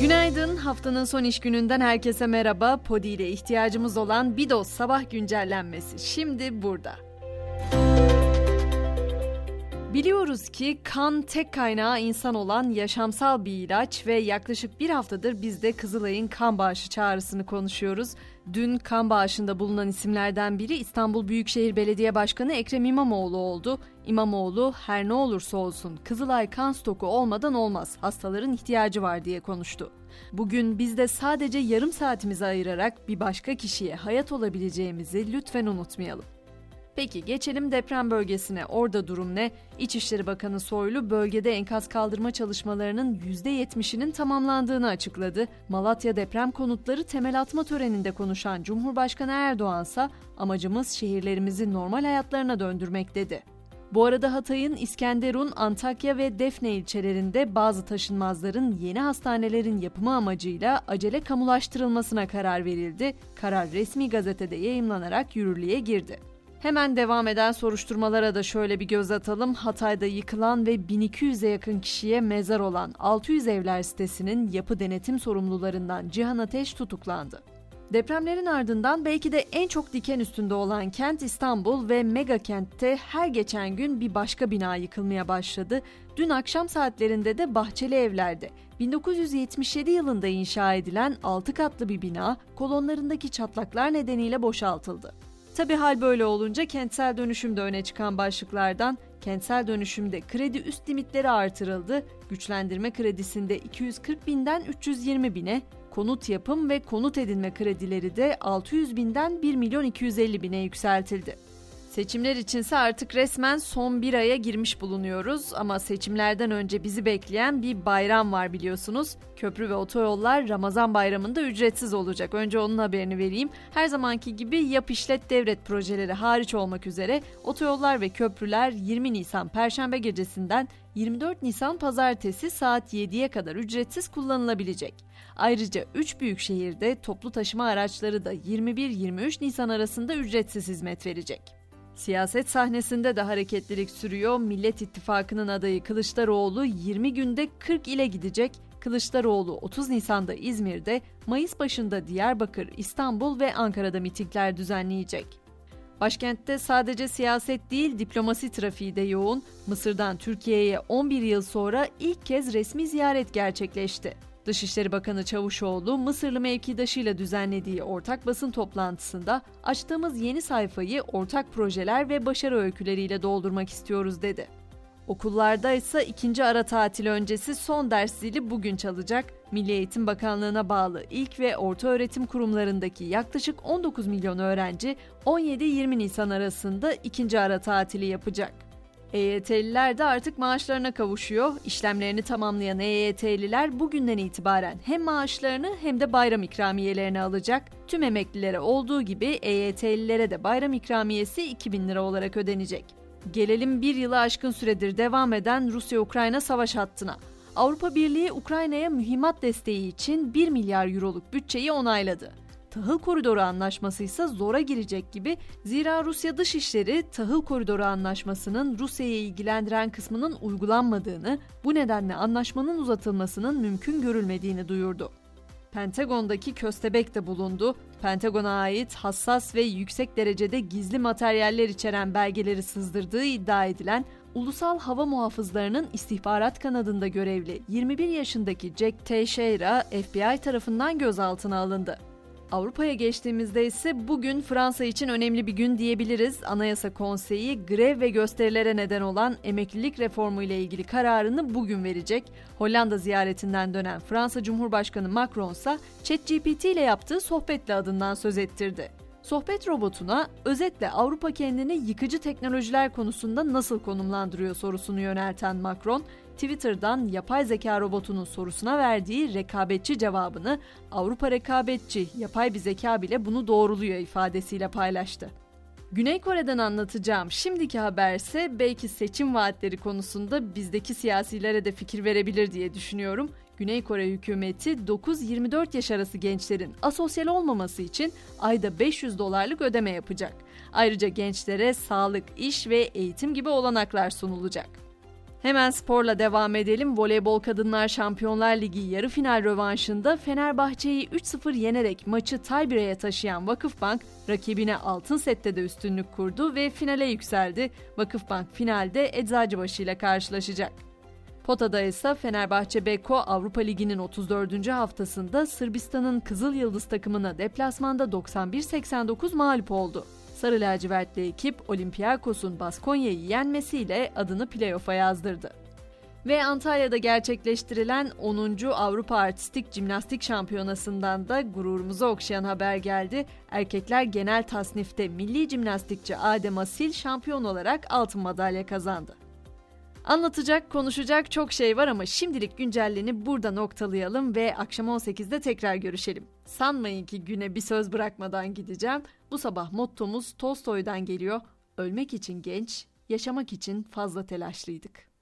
Günaydın. Haftanın son iş gününden herkese merhaba. Podi ile ihtiyacımız olan Bidos sabah güncellenmesi şimdi burada. Biliyoruz ki kan tek kaynağı insan olan yaşamsal bir ilaç ve yaklaşık bir haftadır biz de Kızılay'ın kan bağışı çağrısını konuşuyoruz. Dün kan bağışında bulunan isimlerden biri İstanbul Büyükşehir Belediye Başkanı Ekrem İmamoğlu oldu. İmamoğlu her ne olursa olsun Kızılay kan stoku olmadan olmaz hastaların ihtiyacı var diye konuştu. Bugün biz de sadece yarım saatimizi ayırarak bir başka kişiye hayat olabileceğimizi lütfen unutmayalım. Peki geçelim deprem bölgesine. Orada durum ne? İçişleri Bakanı Soylu bölgede enkaz kaldırma çalışmalarının %70'inin tamamlandığını açıkladı. Malatya deprem konutları temel atma töreninde konuşan Cumhurbaşkanı Erdoğan ise amacımız şehirlerimizi normal hayatlarına döndürmek dedi. Bu arada Hatay'ın İskenderun, Antakya ve Defne ilçelerinde bazı taşınmazların yeni hastanelerin yapımı amacıyla acele kamulaştırılmasına karar verildi. Karar resmi gazetede yayımlanarak yürürlüğe girdi. Hemen devam eden soruşturmalara da şöyle bir göz atalım. Hatay'da yıkılan ve 1200'e yakın kişiye mezar olan 600 evler sitesinin yapı denetim sorumlularından Cihan Ateş tutuklandı. Depremlerin ardından belki de en çok diken üstünde olan kent İstanbul ve mega kentte her geçen gün bir başka bina yıkılmaya başladı. Dün akşam saatlerinde de Bahçeli Evler'de 1977 yılında inşa edilen 6 katlı bir bina kolonlarındaki çatlaklar nedeniyle boşaltıldı. Tabi hal böyle olunca kentsel dönüşüm de öne çıkan başlıklardan kentsel dönüşümde kredi üst limitleri artırıldı, güçlendirme kredisinde 240 binden 320 bine, konut yapım ve konut edinme kredileri de 600 binden 1 milyon 250 bine yükseltildi. Seçimler içinse artık resmen son bir aya girmiş bulunuyoruz ama seçimlerden önce bizi bekleyen bir bayram var biliyorsunuz. Köprü ve otoyollar Ramazan bayramında ücretsiz olacak. Önce onun haberini vereyim. Her zamanki gibi yap işlet devlet projeleri hariç olmak üzere otoyollar ve köprüler 20 Nisan Perşembe gecesinden 24 Nisan Pazartesi saat 7'ye kadar ücretsiz kullanılabilecek. Ayrıca 3 büyük şehirde toplu taşıma araçları da 21-23 Nisan arasında ücretsiz hizmet verecek. Siyaset sahnesinde de hareketlilik sürüyor. Millet İttifakı'nın adayı Kılıçdaroğlu 20 günde 40 ile gidecek. Kılıçdaroğlu 30 Nisan'da İzmir'de, Mayıs başında Diyarbakır, İstanbul ve Ankara'da mitingler düzenleyecek. Başkentte sadece siyaset değil diplomasi trafiği de yoğun. Mısır'dan Türkiye'ye 11 yıl sonra ilk kez resmi ziyaret gerçekleşti. Dışişleri Bakanı Çavuşoğlu, Mısırlı mevkidaşıyla düzenlediği ortak basın toplantısında açtığımız yeni sayfayı ortak projeler ve başarı öyküleriyle doldurmak istiyoruz dedi. Okullarda ise ikinci ara tatil öncesi son ders zili bugün çalacak. Milli Eğitim Bakanlığı'na bağlı ilk ve orta öğretim kurumlarındaki yaklaşık 19 milyon öğrenci 17-20 Nisan arasında ikinci ara tatili yapacak. EYT'liler de artık maaşlarına kavuşuyor. İşlemlerini tamamlayan EYT'liler bugünden itibaren hem maaşlarını hem de bayram ikramiyelerini alacak. Tüm emeklilere olduğu gibi EYT'lilere de bayram ikramiyesi 2000 lira olarak ödenecek. Gelelim bir yılı aşkın süredir devam eden Rusya-Ukrayna savaş hattına. Avrupa Birliği Ukrayna'ya mühimmat desteği için 1 milyar euroluk bütçeyi onayladı. Tahıl Koridoru Anlaşması ise zora girecek gibi zira Rusya Dışişleri Tahıl Koridoru Anlaşması'nın Rusya'yı ilgilendiren kısmının uygulanmadığını, bu nedenle anlaşmanın uzatılmasının mümkün görülmediğini duyurdu. Pentagon'daki köstebek de bulundu. Pentagon'a ait hassas ve yüksek derecede gizli materyaller içeren belgeleri sızdırdığı iddia edilen Ulusal Hava Muhafızlarının istihbarat kanadında görevli 21 yaşındaki Jack Teixeira FBI tarafından gözaltına alındı. Avrupa'ya geçtiğimizde ise bugün Fransa için önemli bir gün diyebiliriz. Anayasa Konseyi grev ve gösterilere neden olan emeklilik reformu ile ilgili kararını bugün verecek. Hollanda ziyaretinden dönen Fransa Cumhurbaşkanı Macron ise ChatGPT ile yaptığı sohbetle adından söz ettirdi. Sohbet robotuna özetle Avrupa kendini yıkıcı teknolojiler konusunda nasıl konumlandırıyor sorusunu yönelten Macron, Twitter'dan yapay zeka robotunun sorusuna verdiği rekabetçi cevabını Avrupa rekabetçi, yapay bir zeka bile bunu doğruluyor ifadesiyle paylaştı. Güney Kore'den anlatacağım şimdiki haberse belki seçim vaatleri konusunda bizdeki siyasilere de fikir verebilir diye düşünüyorum. Güney Kore hükümeti 9-24 yaş arası gençlerin asosyal olmaması için ayda 500 dolarlık ödeme yapacak. Ayrıca gençlere sağlık, iş ve eğitim gibi olanaklar sunulacak. Hemen sporla devam edelim. Voleybol Kadınlar Şampiyonlar Ligi yarı final rövanşında Fenerbahçe'yi 3-0 yenerek maçı tiebreak'e taşıyan Vakıfbank rakibine altın sette de üstünlük kurdu ve finale yükseldi. Vakıfbank finalde Eczacıbaşı ile karşılaşacak. Potada ise Fenerbahçe Beko Avrupa Ligi'nin 34. haftasında Sırbistan'ın Kızıl Yıldız takımına deplasmanda 91-89 mağlup oldu. Sarı lacivertli ekip Olympiakos'un Baskonya'yı yenmesiyle adını playoff'a yazdırdı. Ve Antalya'da gerçekleştirilen 10. Avrupa Artistik Cimnastik Şampiyonası'ndan da gururumuzu okşayan haber geldi. Erkekler genel tasnifte milli jimnastikçi Adem Asil şampiyon olarak altın madalya kazandı. Anlatacak, konuşacak çok şey var ama şimdilik güncelleni burada noktalayalım ve akşam 18'de tekrar görüşelim. Sanmayın ki güne bir söz bırakmadan gideceğim. Bu sabah mottomuz Tolstoy'dan geliyor. Ölmek için genç, yaşamak için fazla telaşlıydık.